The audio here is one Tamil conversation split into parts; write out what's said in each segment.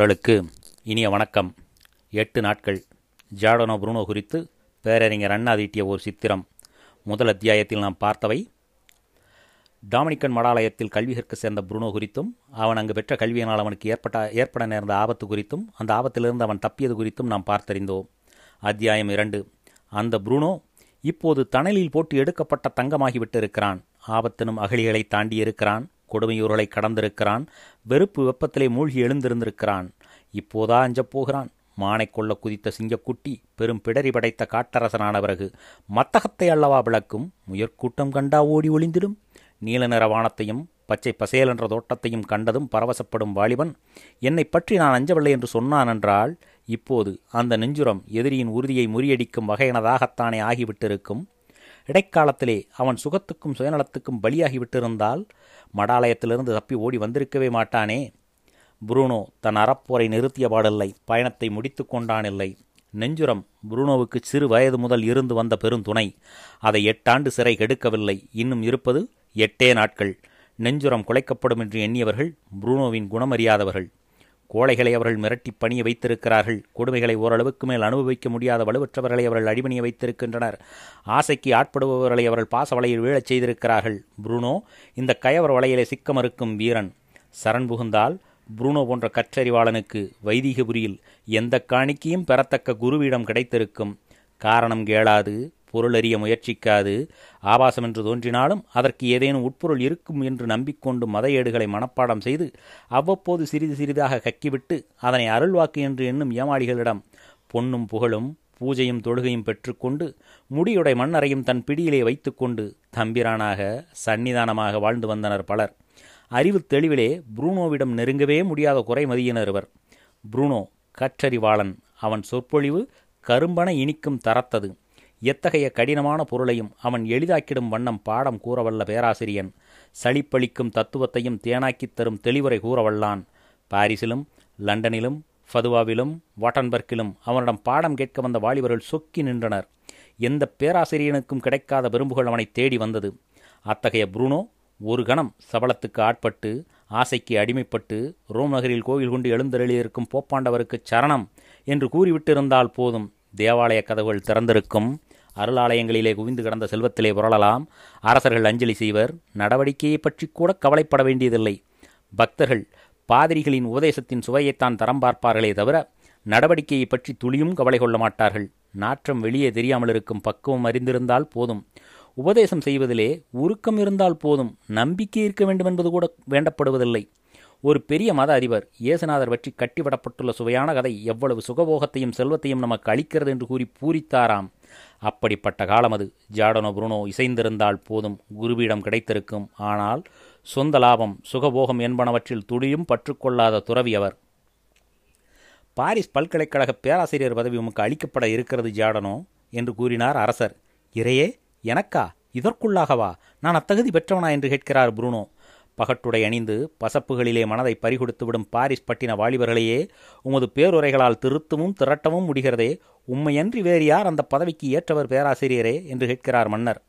அவர்களுக்கு இனிய வணக்கம். எட்டு நாட்கள். ஜாடனோ புருனோ குறித்து பேரறிஞர் அண்ணா தீட்டிய ஒரு சித்திரம். முதல் அத்தியாயத்தில் நாம் பார்த்தவை. டாமினிக்கன் மடாலயத்தில் கல்வி கற்க சேர்ந்த புருனோ குறித்தும் அவன் அங்கு பெற்ற கல்வியினால் அவனுக்கு ஏற்பட்ட ஏற்பட நேர்ந்த ஆபத்து குறித்தும் அந்த ஆபத்திலிருந்து அவன் தப்பியது குறித்தும் நாம் பார்த்தறிந்தோம். அத்தியாயம் இரண்டு. அந்த புருனோ இப்போது தணலில் போட்டு எடுக்கப்பட்ட தங்கமாகிவிட்டு இருக்கிறான் ஆபத்தினும் அகழிகளை தாண்டியிருக்கிறான். கொடுமையூர்களை கடந்திருக்கிறான் வெறுப்பு வெப்பத்திலே மூழ்கி எழுந்திருந்திருக்கிறான். இப்போதா அஞ்சப் போகிறான். மானை கொள்ள குதித்த சிங்கக்குட்டி பெரும் பிடரி படைத்த காட்டரசனான பிறகு மத்தகத்தை அல்லவா விளக்கும்? முயற்கூட்டம் கண்டா ஓடி ஒளிந்திடும். நீல நிற வானத்தையும் பச்சை பசேல் என்ற தோட்டத்தையும் கண்டதும் பரவசப்படும் வாலிபன் என்னை பற்றி நான் அஞ்சவில்லை என்று சொன்னான் என்றால் இப்போது அந்த நெஞ்சுரம் எதிரியின் உறுதியை முறியடிக்கும் வகையினதாகத்தானே ஆகிவிட்டிருக்கும்? இடைக்காலத்திலே அவன் சுகத்துக்கும் சுயநலத்துக்கும் பலியாகிவிட்டிருந்தால் மடாலயத்திலிருந்து தப்பி ஓடி வந்திருக்கவே மாட்டானே. புரூனோ தன் அறப்போரை நிறுத்திய பாடில்லை பயணத்தை முடித்து கொண்டானில்லை. நெஞ்சுரம் புரூனோவுக்கு சிறு வயது முதல் இருந்து வந்த பெருந்துணை. அதை எட்டாண்டு சிறை கெடுக்கவில்லை. இன்னும் இருப்பது எட்டே நாட்கள். நெஞ்சுரம் குலைக்கப்படும் என்று எண்ணியவர்கள் புரூனோவின் குணமறியாதவர்கள். கோழைகளை அவர்கள் மிரட்டி பணிய வைத்திருக்கிறார்கள். கொடுமைகளை ஓரளவுக்கு மேல் அனுபவிக்க முடியாத வலுவற்றவர்களை அவர்கள் அடிபணிய வைத்திருக்கின்றனர். ஆசைக்கு ஆட்படுபவர்களை அவர்கள் பாச வலையில் வீழச் செய்திருக்கிறார்கள். புருனோ இந்த கயவர் வலையிலே சிக்க மறுக்கும் வீரன். சரண் புகுந்தால் புருனோ போன்ற கற்றறிவாளனுக்கு வைதிகபுரியில் எந்த காணிக்கையும் பெறத்தக்க குருவிடம் கிடைத்திருக்கும். காரணம் கேளாது பொருளறிய முயற்சிக்காது. ஆபாசம் என்று தோன்றினாலும் அதற்கு ஏதேனும் உட்பொருள் இருக்கும் என்று நம்பிக்கொண்டு மத ஏடுகளை மனப்பாடம் செய்து அவ்வப்போது சிறிது சிறிதாக கக்கிவிட்டு அதனை அருள்வாக்கு என்று எண்ணும் ஏமாளிகளிடம் பொன்னும் புகழும் பூஜையும் தொழுகையும் பெற்றுக்கொண்டு முடியுடை மண்ணறையும் தன் பிடியிலே வைத்துக்கொண்டு தம்பிரானாக சன்னிதானமாக வாழ்ந்து வந்தனர் பலர். அறிவு தெளிவிலே புரூனோவிடம் நெருங்கவே முடியாத குறைமதியினர் இவர். புரூனோ கற்றறிவாளன். அவன் சொற்பொழிவு கரும்பன இனிக்கும் தரத்தது. எத்தகைய கடினமான பொருளையும் அவன் எளிதாக்கிடும் வண்ணம் பாடம் கூறவல்ல பேராசிரியன். சளிப்பளிக்கும் தத்துவத்தையும் தேனாக்கித் தரும் தெளிவுரை கூறவல்லான். பாரிஸிலும் லண்டனிலும் ஃபதுவாவிலும் வாட்டன்பர்க்கிலும் அவனிடம் பாடம் கேட்க வந்த வாலிபர்கள் சொக்கி நின்றனர். எந்த பேராசிரியனுக்கும் கிடைக்காத விரும்புகள் அவனை தேடி வந்தது. அத்தகைய புருனோ ஒரு கணம் சபலத்துக்கு ஆட்பட்டு ஆசைக்கு அடிமைப்பட்டு ரோம் நகரில் கோவில் கொண்டு எழுந்தருளியிருக்கும் போப்பாண்டவருக்கு சரணம் என்று கூறிவிட்டிருந்தால் போதும். தேவாலய கதவுகள் திறந்திருக்கும். அருளாலயங்களிலே குவிந்து கிடந்த செல்வத்திலே புரளலாம். அரசர்கள் அஞ்சலி செய்வர். நடவடிக்கையை பற்றி கூட கவலைப்பட வேண்டியதில்லை. பக்தர்கள் பாதிரிகளின் உபதேசத்தின் சுவையைத்தான் தரம் பார்ப்பார்களே தவிர நடவடிக்கையை பற்றி துளியும் கவலை கொள்ள மாட்டார்கள். நாற்றம் வெளியே தெரியாமல் இருக்கும் பக்குவம் அறிந்திருந்தால் போதும். உபதேசம் செய்வதிலே உருக்கம் இருந்தால் போதும். நம்பிக்கை இருக்க வேண்டும் என்பது கூட வேண்டப்படுவதில்லை. ஒரு பெரிய மத அதிபர் இயேசுநாதர் பற்றி கட்டிவிடப்பட்டுள்ள சுவையான கதை எவ்வளவு சுகபோகத்தையும் செல்வத்தையும் நமக்கு அளிக்கிறது என்று கூறி பூரித்தாராம். அப்படிப்பட்ட காலம் அது. ஜாடனோ புருனோ இசைந்திருந்தால் போதும் குருவிடம் கிடைத்திருக்கும். ஆனால் சொந்த லாபம் சுகபோகம் என்பனவற்றில் துளியும் பற்றுக்கொள்ளாத துறவி அவர். பாரிஸ் பல்கலைக்கழக பேராசிரியர் பதவி உமக்கு அளிக்கப்பட இருக்கிறது ஜாடனோ என்று கூறினார் அரசர். இறையே எனக்கா? இதற்குள்ளாகவா நான் அத்தகுதி பெற்றவனா என்று கேட்கிறார் புருனோ பகட்டுடை அணிந்து பசப்புகளிலே மனதை பறிகொடுத்து விடும் பாரிஸ் பட்டின வாலிபர்களையே உமது பேருரைகளால் திருத்தவும் திரட்டவும் முடிகிறதே உம்மையன்றி வேறு யார் அந்த பதவிக்கு ஏற்றவர் பேராசிரியரே? என்று கேட்கிறார் மன்னர்.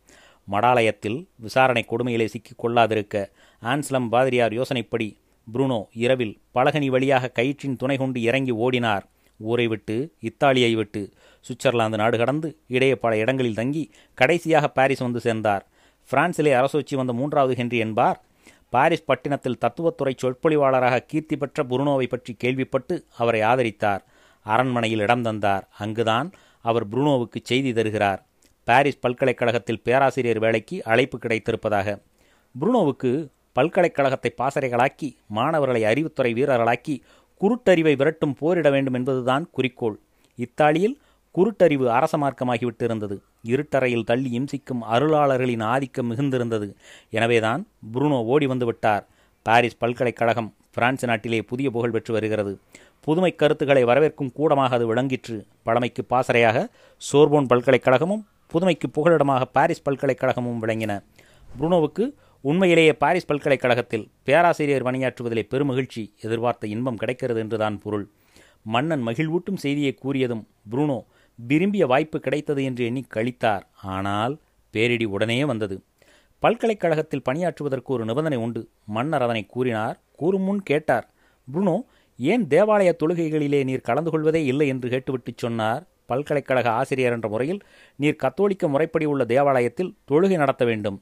மடாலயத்தில் விசாரணை கொடுமையிலே சிக்கிக் கொள்ளாதிருக்க ஆன்ஸ்லம் பாதிரியார் யோசனைப்படி புருனோ இரவில் பலகனி வழியாக கயிற்றின் துணை கொண்டு இறங்கி ஓடினார். ஊரை விட்டு இத்தாலியை விட்டு சுவிட்சர்லாந்து நாடு கடந்து இடையே பல இடங்களில் தங்கி கடைசியாக பாரிஸ் வந்து சேர்ந்தார். பிரான்சிலே அரசோச்சி வந்த மூன்றாவது ஹென்றி என்பார். பாரிஸ் பட்டினத்தில் தத்துவத்துறை சொற்பொழிவாளராக கீர்த்தி பெற்ற புருனோவை பற்றி கேள்விப்பட்டு அவரை ஆதரித்தார். அரண்மனையில் இடம் தந்தார். அங்குதான் அவர் புருனோவுக்கு செய்தி தருகிறார். பாரிஸ் பல்கலைக்கழகத்தில் பேராசிரியர் வேலைக்கு அழைப்பு கிடைத்திருப்பதாக. புருனோவுக்கு பல்கலைக்கழகத்தை பாசறைகளாக்கி மாணவர்களை அறிவுத்துறை வீரர்களாக்கி குருட்டறிவை விரட்டும் போரிட வேண்டும் என்பதுதான் குறிக்கோள். இத்தாலியில் குருட்டறிவு அரச மார்க்கமாகிவிட்டிருந்தது. இருட்டறையில் தள்ளி இம்சிக்கும் அருளாளர்களின் ஆதிக்கம் மிகுந்திருந்தது. எனவேதான் புருனோ ஓடி வந்துவிட்டார் பாரிஸ் பல்கலைக்கழகம் பிரான்ஸ் நாட்டிலே புதிய புகழ் பெற்று வருகிறது. புதுமை கருத்துக்களை வரவேற்கும் கூடமாக அது விளங்கிற்று. பழமைக்கு பாசறையாக சோர்போன் பல்கலைக்கழகமும் புதுமைக்கு புகலிடமாக பாரிஸ் பல்கலைக்கழகமும் விளங்கின. புருனோவுக்கு உண்மையிலேயே பாரிஸ் பல்கலைக்கழகத்தில் பேராசிரியர் பணியாற்றுவதிலே பெருமகிழ்ச்சி எதிர்பார்த்த இன்பம் கிடைக்கிறது என்றுதான் பொருள். மன்னன் மகிழ்வூட்டும் செய்தியை கூறியதும் புருனோ விரும்பிய வாய்ப்பு கிடைத்தது என்று எண்ணி கழித்தார் ஆனால் பேரிடி உடனே வந்தது. பல்கலைக்கழகத்தில் பணியாற்றுவதற்கு ஒரு நிபந்தனை உண்டு. மன்னர் அதனை கூறினார் கூறும் முன் கேட்டார் புருனோ ஏன் தேவாலய தொழுகைகளிலே நீர் கலந்து கொள்வதே இல்லை? என்று கேட்டுவிட்டுச் சொன்னார். பல்கலைக்கழக ஆசிரியர் என்ற முறையில் நீர் கத்தோலிக்க முறைப்படி உள்ள தேவாலயத்தில் தொழுகை நடத்த வேண்டும்.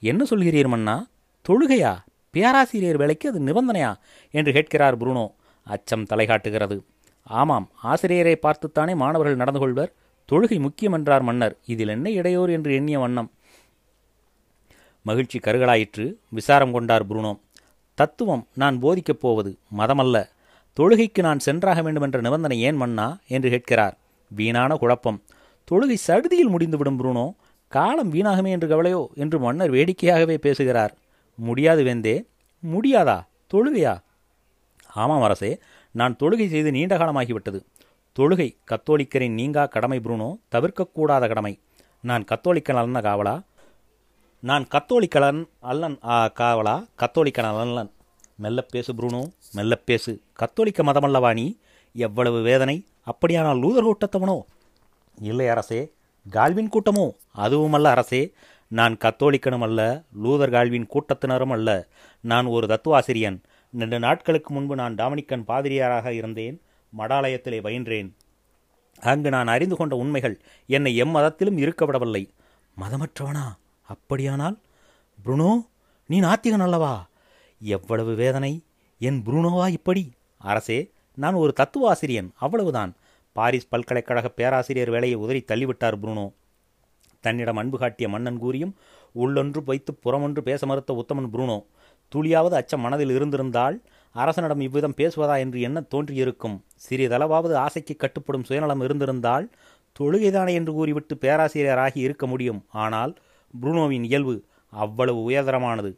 என்ன சொல்கிறீர் மன்னா? தொழுகையா? பேராசிரியர் வேலைக்கு அது நிபந்தனையா? என்று கேட்கிறார் புருனோ அச்சம் தலைகாட்டுகிறது. ஆமாம் ஆசிரியரை பார்த்துத்தானே மாணவர்கள் நடந்து கொள்வர்? தொழுகை முக்கியம் என்றார் மன்னர். இதில் என்ன இடையூறு? என்று எண்ணிய வண்ணம். மகிழ்ச்சி கருகலாயிற்று விசாரம் கொண்டார் புருனோ தத்துவம் நான் போதிக்கப் போவது மதமல்ல. தொழுகைக்கு நான் சென்றாக வேண்டும் என்ற நிபந்தனை ஏன் மன்னா? என்று கேட்கிறார். வீணான குழப்பம். தொழுகை சடுதியில் முடிந்துவிடும் புருனோ காலம் வீணாகுமே என்று கவலையோ? என்று மன்னர் வேடிக்கையாகவே பேசுகிறார். முடியாது வேந்தே முடியாதா? தொழுகையா? ஆமாம் அரசே நான் தொழுகை செய்து நீண்ட காலமாகிவிட்டது. தொழுகை கத்தோலிக்கரின் நீங்கா கடமை புருனோ தவிர்க்கக்கூடாத கடமை. நான் கத்தோலிக்கன் அல்ல காவலா? நான் கத்தோலிக்கலன் அல்லன் காவலா? கத்தோலிக்கன் அல்லன். மெல்ல பேசு புருணோ மெல்ல பேசு. கத்தோலிக்க மதமல்லவா நீ? எவ்வளவு வேதனை. அப்படியானால் லூதர் கூட்டத்தவனோ? இல்லை அரசே. கால்வின் கூட்டமோ? அதுவும் அல்ல அரசே. நான் கத்தோலிக்கனும் அல்ல லூதர் கால்வின் கூட்டத்தினரும் அல்ல. நான் ஒரு தத்துவாசிரியன். ரெண்டு நாட்களுக்கு முன்பு நான் டாமினிக்கன் பாதிரியாராக இருந்தேன். மடாலயத்திலே பயின்றேன். அங்கு நான் அறிந்து கொண்ட உண்மைகள் என்னை எம்மதத்திலும் இருக்க விடவில்லை. மதமற்றவனா? அப்படியானால் புருனோ நீ நாத்திகன் அல்லவா? எவ்வளவு வேதனை! என் புருனோவா இப்படி? அரசே நான் ஒரு தத்துவ ஆசிரியன் அவ்வளவுதான். பாரிஸ் பல்கலைக்கழக பேராசிரியர் வேலையை உதறி தள்ளிவிட்டார் புருனோ. தன்னிடம் அன்பு காட்டிய மன்னன் கூறியும் உள்ளொன்று வைத்து புறமொன்று பேச மறுத்த உத்தமன் புருனோ துளியாவது அச்சம் மனதில் இருந்திருந்தால் அரசனிடம் இவ்விதம் பேசுவதா என்று என்ன தோன்றியிருக்கும். சிறிதளவாவது ஆசைக்கு கட்டுப்படும் சுயநலம் இருந்திருந்தால் தொழுகைதானே என்று கூறிவிட்டு பேராசிரியராகி இருக்க முடியும். ஆனால் புருனோவின் இயல்பு அவ்வளவு உயர்தரமானது.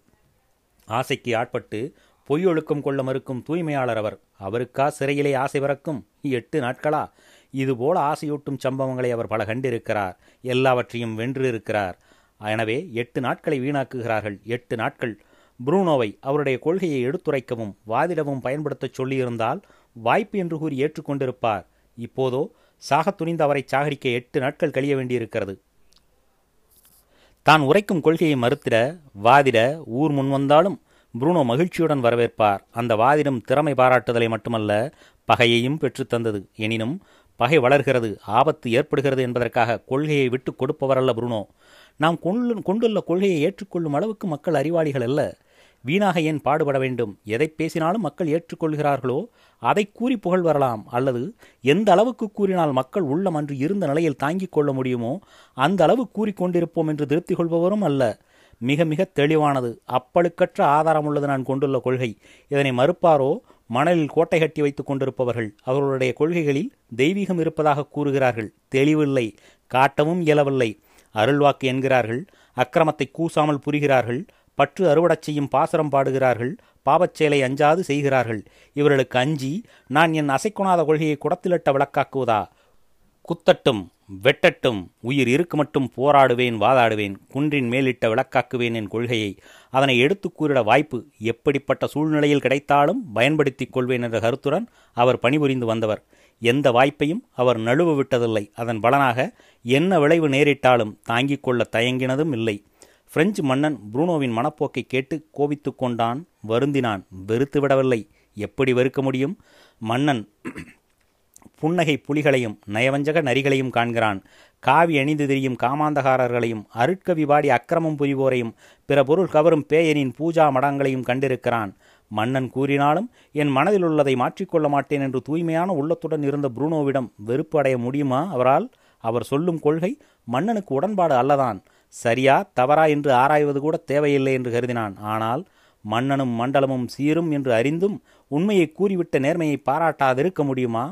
ஆசைக்கு ஆட்பட்டு பொய்யொழுக்கம் கொள்ள மறுக்கும் தூய்மையாளர் அவர். அவருக்கா சிறையிலே ஆசை பிறக்கும்? எட்டு நாட்களா? இதுபோல ஆசையூட்டும் சம்பவங்களை அவர் பல கண்டிருக்கிறார். எல்லாவற்றையும் வென்றிருக்கிறார். எனவே எட்டு நாட்களை வீணாக்குகிறார்கள். எட்டு நாட்கள். புரூனோவை அவருடைய கொள்கையை எடுத்துரைக்கவும் வாதிடவும் பயன்படுத்தச் சொல்லியிருந்தால் வாய்ப்பு என்று கூறி ஏற்றுக்கொண்டிருப்பார். இப்போதோ சாகத் துணிந்து அவரை சாகரிக்க எட்டு நாட்கள் கழிய வேண்டியிருக்கிறது. தான் உரைக்கும் கொள்கையை மறுத்திட வாதிட ஊர் முன்வந்தாலும் புரூனோ மகிழ்ச்சியுடன் வரவேற்பார். அந்த வாதிடம் திறமை பாராட்டுதலை மட்டுமல்ல பகையையும் பெற்றுத்தந்தது எனினும் பகை வளர்கிறது ஆபத்து ஏற்படுகிறது என்பதற்காக கொள்கையை விட்டு கொடுப்பவரல்ல புருனோ. நாம் கொண்டுள்ள கொள்கையை ஏற்றுக்கொள்ளும் அளவுக்கு மக்கள் அறிவாளிகள் அல்ல. வீணாக ஏன் பாடுபட வேண்டும்? எதை பேசினாலும் மக்கள் ஏற்றுக்கொள்கிறார்களோ? அதை கூறி புகழ் வரலாம். அல்லது எந்த அளவுக்கு கூறினால் மக்கள் உள்ளம் அன்று இருந்த நிலையில் தாங்கிக் கொள்ள முடியுமோ அந்த அளவு கூறிக்கொண்டிருப்போம் என்று திருப்தி கொள்பவரும் அல்ல. மிக மிக தெளிவானது. அப்பழுக்கற்ற ஆதாரம் உள்ளது நான் கொண்டுள்ள கொள்கை. இதனை மறுப்பாரோ? மணலில் கோட்டை கட்டி வைத்துக் கொண்டிருப்பவர்கள் அவர்களுடைய கொள்கைகளில் தெய்வீகம் இருப்பதாக கூறுகிறார்கள். தெளிவில்லை. காட்டவும் இயலவில்லை. அருள்வாக்கு என்கிறார்கள். அக்கிரமத்தை கூசாமல் புரிகிறார்கள். பற்று அறுவடச் செய்யும் பாசரம் பாடுகிறார்கள் பாவச்செயலை அஞ்சாது செய்கிறார்கள். இவர்களுக்கு அஞ்சி நான் என் அசைக்குணாத கொள்கையை குடத்திலட்ட விளக்காக்குவதா? குத்தட்டும் வெட்டட்டும் உயிர் இருக்கு மட்டும் போராடுவேன் வாதாடுவேன் குன்றின் மேலிட்ட விளக்காக்குவேன் என் கொள்கையை. அதனை எடுத்து கூறிட வாய்ப்பு எப்படிப்பட்ட சூழ்நிலையில் கிடைத்தாலும் பயன்படுத்திக் கொள்வேன் என்ற கருத்துடன் அவர் பணிபுரிந்து வந்தவர். எந்த வாய்ப்பையும் அவர் நழுவ விட்டதில்லை. அதன் பலனாக என்ன விளைவு நேரிட்டாலும் தாங்கிக் கொள்ள தயங்கினதும் இல்லை. பிரெஞ்சு மன்னன் புரூனோவின் மனப்போக்கை கேட்டு கோபித்து கொண்டான். வருந்தினான். வெறுத்து விடவில்லை. எப்படி வெறுக்க முடியும்? மன்னன் புன்னகை புலிகளையும் நயவஞ்சக நரிகளையும் காண்கிறான். காவி அணிந்து திரியும் காமாந்தகாரர்களையும் அருட்கவி பாடி அக்கிரமம் புரிவோரையும் பிற பொருள் கவரும் பேயனின் பூஜா மடங்களையும் கண்டிருக்கிறான். மன்னன் கூறினாலும் என் மனதில் உள்ளதை மாற்றிக்கொள்ள மாட்டேன் என்று தூய்மையான உள்ளத்துடன் இருந்த புரூனோவிடம் வெறுப்பு அடைய முடியுமா அவரால்? அவர் சொல்லும் கொள்கை மன்னனுக்கு உடன்பாடு அல்லதான். சரியா தவறா என்று ஆராய்வது கூட தேவையில்லை என்று கருதினான். ஆனால் மன்னனும் மண்டலமும் சீரும் என்று அறிந்தும் உண்மையை கூறிவிட்ட நேர்மையை பாராட்டாதிருக்க முடியுமா?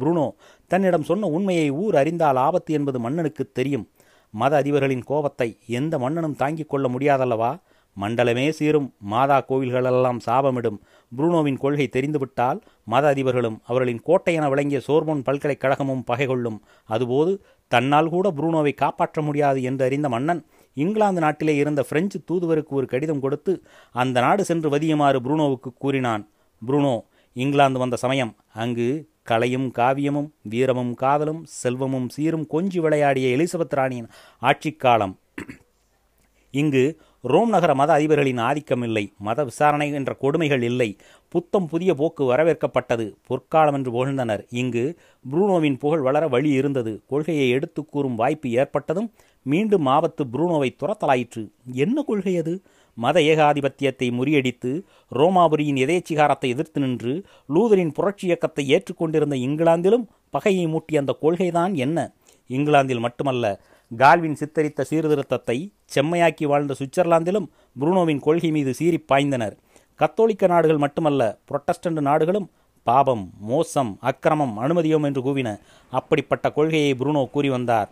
புருனோ தன்னிடம் சொன்ன உண்மையை ஊர் அறிந்தால் ஆபத்து என்பது மன்னனுக்கு தெரியும். மத அதிபர்களின் கோபத்தை எந்த மன்னனும் தாங்கிக் கொள்ள முடியாதல்லவா? மண்டலமே சீரும் மாதா கோவில்களெல்லாம் சாபமிடும். புரூனோவின் கொள்கை தெரிந்துவிட்டால் மத அதிபர்களும் அவர்களின் கோட்டை என விளங்கிய சோர்மோன் பல்கலைக்கழகமும் பகை கொள்ளும் அதுபோது தன்னால் கூட புரூனோவை காப்பாற்ற முடியாது என்று அறிந்த மன்னன் இங்கிலாந்து நாட்டிலே இருந்த பிரெஞ்சு தூதுவருக்கு ஒரு கடிதம் கொடுத்து அந்த நாடு சென்று வதியுமாறு புரூனோவுக்கு கூறினான். புரூனோ இங்கிலாந்து வந்த சமயம் அங்கு கலையும் காவியமும் வீரமும் காதலும் செல்வமும் சீரும் கொஞ்சி விளையாடிய எலிசபெத் ராணியின் ஆட்சிக்காலம் இங்கு ரோம் நகர மத அதிபர்களின் ஆதிக்கம் இல்லை மத விசாரணை என்ற கொடுமைகள் இல்லை. புத்தம் புதிய போக்கு வரவேற்கப்பட்டது. பொற்காலம் என்று புகழ்ந்தனர். இங்கு புரூனோவின் புகழ் வளர வழி இருந்தது. கொள்கையை எடுத்து கூறும் வாய்ப்பு ஏற்பட்டதும் மீண்டும் ஆபத்து புரூனோவை துரத்தலாயிற்று. என்ன கொள்கை அது? மத ஏகாதிபத்தியத்தை முறியடித்து ரோமாபுரியின் எதேச்சிகாரத்தை எதிர்த்து நின்று லூதரின் புரட்சி இயக்கத்தை ஏற்றுக்கொண்டிருந்த இங்கிலாந்திலும் பகையை மூட்டிய அந்த கொள்கைதான் என்ன? இங்கிலாந்தில் மட்டுமல்ல கால்வின் சித்தரித்த சீர்திருத்தத்தை செம்மையாக்கி வாழ்ந்த சுவிட்சர்லாந்திலும் புருனோவின் கொள்கை மீது சீறி பாய்ந்தனர். கத்தோலிக்க நாடுகள் மட்டுமல்ல புரொட்டஸ்டன்ட் நாடுகளும் பாபம் மோசம் அக்கிரமம் அனுமதியோம் என்று கூவின அப்படிப்பட்ட கொள்கையை புருனோ கூறி வந்தார்.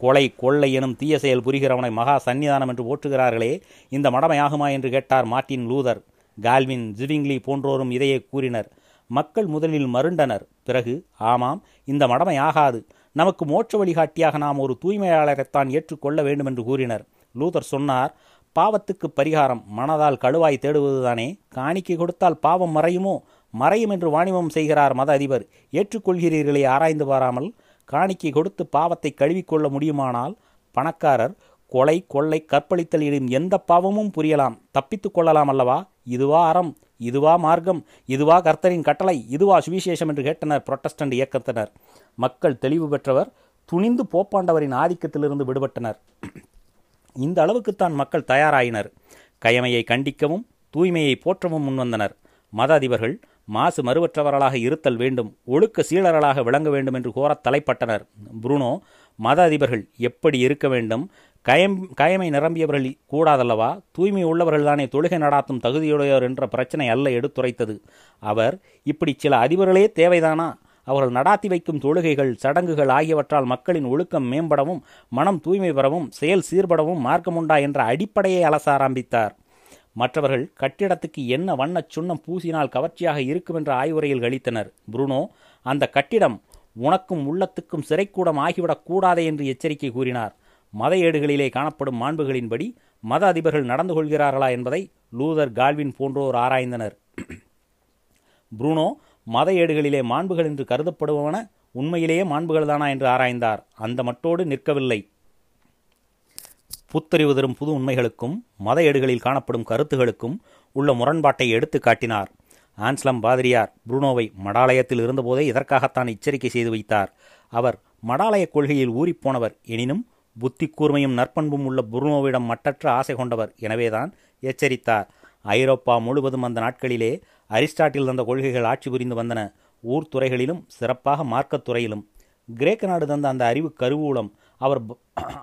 கொலை கொள்ளை எனும் தீய செயல் புரிகிறவனை மகா சந்நிதானம் என்று போற்றுகிறார்களே இந்த மடமையாகுமா என்று கேட்டார் மார்ட்டின் லூதர். கால்வின் ஜிவிங்லி போன்றோரும் இதையே கூறினர். மக்கள் முதலில் மருண்டனர். பிறகு ஆமாம் இந்த மடமை ஆகாது நமக்கு மோட்ச வழிகாட்டியாக நாம் ஒரு தூய்மையாளரைத்தான் ஏற்றுக்கொள்ள வேண்டும் என்று கூறினர். லூதர் சொன்னார் பாவத்துக்கு பரிகாரம் மனதால் கழுவாய் தேடுவதுதானே? காணிக்கை கொடுத்தால் பாவம் மறையுமோ? மறையும் என்று வாணிபம் செய்கிறார் மத அதிபர். ஏற்றுக்கொள்கிறீர்களே ஆராய்ந்து பாராமல். காணிக்கை கொடுத்து பாவத்தை கழுவிக்கொள்ள முடியுமானால் பணக்காரர் கொலை கொள்ளை கற்பழித்தல் எனும் எந்த பாவமும் புரியலாம். தப்பித்துக் கொள்ளலாம் அல்லவா? இதுவா அறம் இதுவா மார்க்கம் இதுவா கர்த்தரின் கட்டளை இதுவா சுவிசேஷம் என்று கேட்டனர் புரொட்டஸ்டன்ட் இயக்கத்தினர். மக்கள் தெளிவு பெற்றவர் துணிந்து போப்பாண்டவரின் ஆதிக்கத்திலிருந்து விடுபட்டனர். இந்த அளவுக்குத்தான் மக்கள் தயாராயினர். கயமையை கண்டிக்கவும் தூய்மையை போற்றவும் முன்வந்தனர். மத அதிபர்கள் மாசு மறுவற்றவர்களாக இருத்தல் வேண்டும் ஒழுக்க சீலர்களாக விளங்க வேண்டும் என்று கோரத் தலைப்பட்டனர். புருனோ மத அதிபர்கள் எப்படி இருக்க வேண்டும் கயம் கயமை நிரம்பியவர்கள் கூடாதல்லவா? தூய்மை உள்ளவர்கள்தானே தொழுகை நடாத்தும் தகுதியுடையோர் என்ற பிரச்சனை அல்ல எடுத்துரைத்தது. அவர் இப்படி சில அதிபர்களே தேவைதானா? அவர்கள் நடாத்தி வைக்கும் தொழுகைகள் சடங்குகள் ஆகியவற்றால் மக்களின் ஒழுக்கம் மேம்படவும் மனம் தூய்மை பெறவும் செயல் சீர்படவும் மார்க்கமுண்டா என்ற அடிப்படையை அலச ஆரம்பித்தார் மற்றவர்கள் கட்டிடத்துக்கு என்ன வண்ணச் சுண்ணம் பூசினால் கவர்ச்சியாக இருக்கும் என்ற ஆய்வுரையில் கழித்தனர். புருனோ அந்த கட்டிடம் உனக்கும் உள்ளத்துக்கும் சிறைக்கூடம் ஆகிவிடக் கூடாதே என்று எச்சரிக்கை கூறினார். மத ஏடுகளிலே காணப்படும் மாண்புகளின்படி மத அதிபர்கள் நடந்து கொள்கிறார்களா என்பதை லூதர் கால்வின் போன்றோர் ஆராய்ந்தனர். புருனோ மத ஏடுகளிலே மாண்புகள் என்று கருதப்படுபவன உண்மையிலேயே மாண்புகள்தானா என்று ஆராய்ந்தார். அந்த மட்டோடு நிற்கவில்லை. புத்தறிவு தரும் புது உண்மைகளுக்கும் மத ஏடுகளில் காணப்படும் கருத்துகளுக்கும் உள்ள முரண்பாட்டை எடுத்து காட்டினார். ஆன்ஸ்லம் பாதிரியார் புருனோவை மடாலயத்தில் இருந்தபோதே இதற்காகத்தான் எச்சரிக்கை செய்து வைத்தார். அவர் மடாலய கொள்கையில் ஊறிப்போனவர் எனினும் புத்தி கூர்மையும் நற்பண்பும் உள்ள புருனோவிடம் மட்டற்ற ஆசை கொண்டவர். எனவேதான் எச்சரித்தார். ஐரோப்பா முழுவதும் அந்த நாட்களிலே அரிஸ்டாட்டில் தந்த கொள்கைகள் ஆட்சி புரிந்து வந்தன. ஊர் துறைகளிலும் சிறப்பாக மார்க்கத் துறையிலும். கிரேக்க நாடு தந்த அந்த அறிவு கருவூலம் அவர்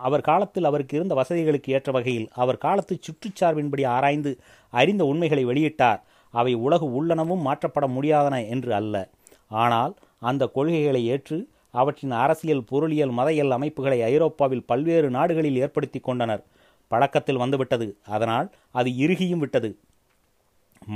அவர் காலத்தில் அவருக்கு இருந்த வசதிகளுக்கு ஏற்ற வகையில் அவர் காலத்து சுற்றுச்சார்பின்படி ஆராய்ந்து அறிந்த உண்மைகளை வெளியிட்டார். அவை உலகு உள்ளனவும் மாற்றப்பட முடியாதன என்று அல்ல. ஆனால் அந்த கொள்கைகளை ஏற்று அவற்றின் அரசியல் பொருளியல் மதையல் அமைப்புகளை ஐரோப்பாவில் பல்வேறு நாடுகளில் ஏற்படுத்தி கொண்டனர். பழக்கத்தில் வந்துவிட்டது. அதனால் அது இறுகியும் விட்டது.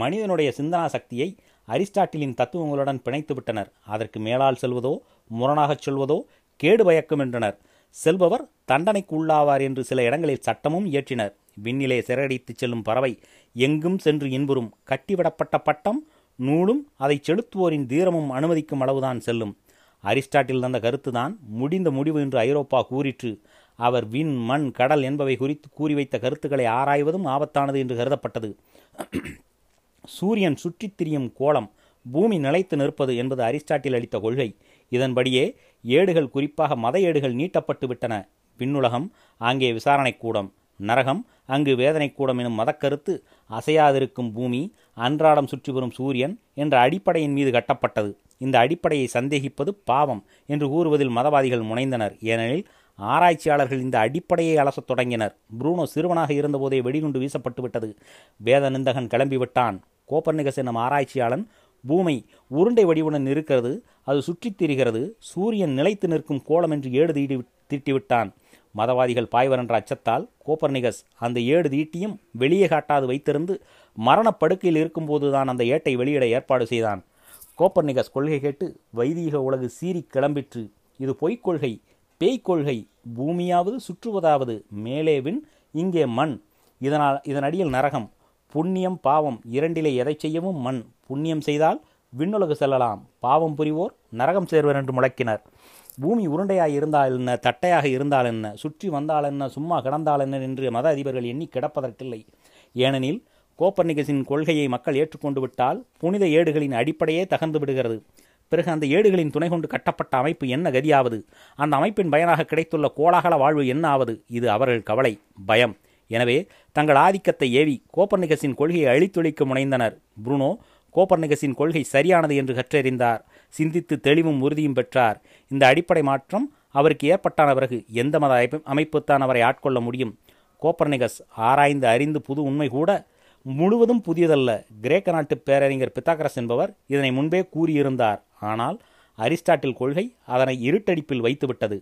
மனிதனுடைய சிந்தனா சக்தியை அரிஸ்டாட்டிலின் தத்துவங்களுடன் பிணைத்து விட்டனர். அதற்கு மேலால் செல்வதோ முரணாகச் சொல்வதோ கேடு பயக்கும் என்றனர். செல்பவர் தண்டனைக்கு உள்ளாவார் என்று சில இடங்களில் சட்டமும் இயற்றினர். விண்ணிலே சிறகடித்துச் செல்லும் பறவை எங்கும் சென்று இன்புறும். கட்டிவிடப்பட்ட பட்டம் நூலும் அதை செலுத்துவோரின் தீரமும் அனுமதிக்கும் அளவுதான் செல்லும். அரிஸ்டாட்டில் தந்த கருத்துதான் முடிந்த முடிவு என்று ஐரோப்பா கூறிற்று. அவர் விண் மண் கடல் என்பவை குறித்து கூறி வைத்த கருத்துக்களை ஆராய்வதும் ஆபத்தானது என்று கருதப்பட்டது. சூரியன் சுற்றித் திரியும் கோலம் பூமி நிலைத்து நிற்பது என்பது அரிஸ்டாட்டில் அளித்த கொள்கை. இதன்படியே ஏடுகள் குறிப்பாக மத ஏடுகள் நீட்டப்பட்டு விட்டன. விண்ணுலகம் அங்கே விசாரணை கூடம். நரகம் அங்கு வேதனை கூடம் எனும் மதக்கருத்து அசையாதிருக்கும் பூமி அன்றாடம் சுற்றி வரும் சூரியன் என்ற அடிப்படையின் மீது கட்டப்பட்டது. இந்த அடிப்படையை சந்தேகிப்பது பாவம் என்று கூறுவதில் மதவாதிகள் முனைந்தனர். ஏனெனில் ஆராய்ச்சியாளர்கள் இந்த அடிப்படையை அலசத் தொடங்கினர். புரூனோ சிறுவனாக இருந்தபோதே வெடிகுண்டு வீசப்பட்டு விட்டது வேத நிந்தகன் கிளம்பிவிட்டான். கோப்பர்னிகஸ் என்னும் ஆராய்ச்சியாளன் பூமி உருண்டை வடிவுடன் இருக்கிறது அது சுற்றித் திரிகிறது சூரியன் நிலைத்து நிற்கும் கோலம் என்று ஏடு தீட்டிவிட்டான். மதவாதிகள் பாய்வர் என்ற அச்சத்தால் கோப்பர்னிகஸ் அந்த ஏடு தீட்டியும் வெளியே காட்டாது வைத்திருந்து மரணப்படுக்கையில் இருக்கும்போதுதான் அந்த ஏட்டை வெளியிட ஏற்பாடு செய்தான். கோப்பர்னிகஸ் கொள்கை கேட்டு வைதீக உலகு சீறி கிளம்பிற்று. இது பொய்க் கொள்கை பூமியாவது சுற்றுவதாவது மேலே விண் இங்கே மண். இதனால் இதனடியில் நரகம் புண்ணியம் பாவம் இரண்டிலே எதை செய்யவும் மண். புண்ணியம் செய்தால் விண்ணுலகு செல்லலாம். பாவம் புரிவோர் நரகம் சேர்வர் என்று முழக்கினர். பூமி உருண்டையாக இருந்தால் என்ன தட்டையாக இருந்தால் என்ன சுற்றி வந்தால் என்ன சும்மா கிடந்தால் என்ன என்று மத அதிபர்கள் எண்ணி கிடப்பதற்கில்லை. ஏனெனில் கோப்பர்னிகஸின் கொள்கையை மக்கள் ஏற்றுக்கொண்டு விட்டால் புனித ஏடுகளின் அடிப்படையே தகர்ந்து விடுகிறது. பிறகு அந்த ஏடுகளின் துணை கொண்டு கட்டப்பட்ட அமைப்பு என்ன கதியாவது? அந்த அமைப்பின் பயனாக கிடைத்துள்ள கோலாகல வாழ்வு என்ன ஆவது? இது அவர்கள் கவலை பயம். எனவே தங்கள் ஆதிக்கத்தை ஏவி கோப்பர்னிகஸின் கொள்கையை அழித்தொழிக்க முனைந்தனர். புருனோ கோப்பர்னிகஸின் கொள்கை சரியானது என்று கற்றறிந்தார். சிந்தித்து தெளிவும் உறுதியும் பெற்றார். இந்த அடிப்படை மாற்றம் அவருக்கு ஏற்பட்டான பிறகு எந்த மத அமைப்புத்தான் அவரை ஆட்கொள்ள முடியும்? கோப்பர்னிகஸ் ஆராய்ந்து அறிந்து புது உண்மை கூட முழுவதும் புதியதல்ல. கிரேக்க நாட்டு பேரறிஞர் பித்தாகரஸ் என்பவர் இதனை முன்பே கூறியிருந்தார். ஆனால் அரிஸ்டாட்டில் கொள்கை அதனை இருட்டடிப்பில் வைத்துவிட்டது.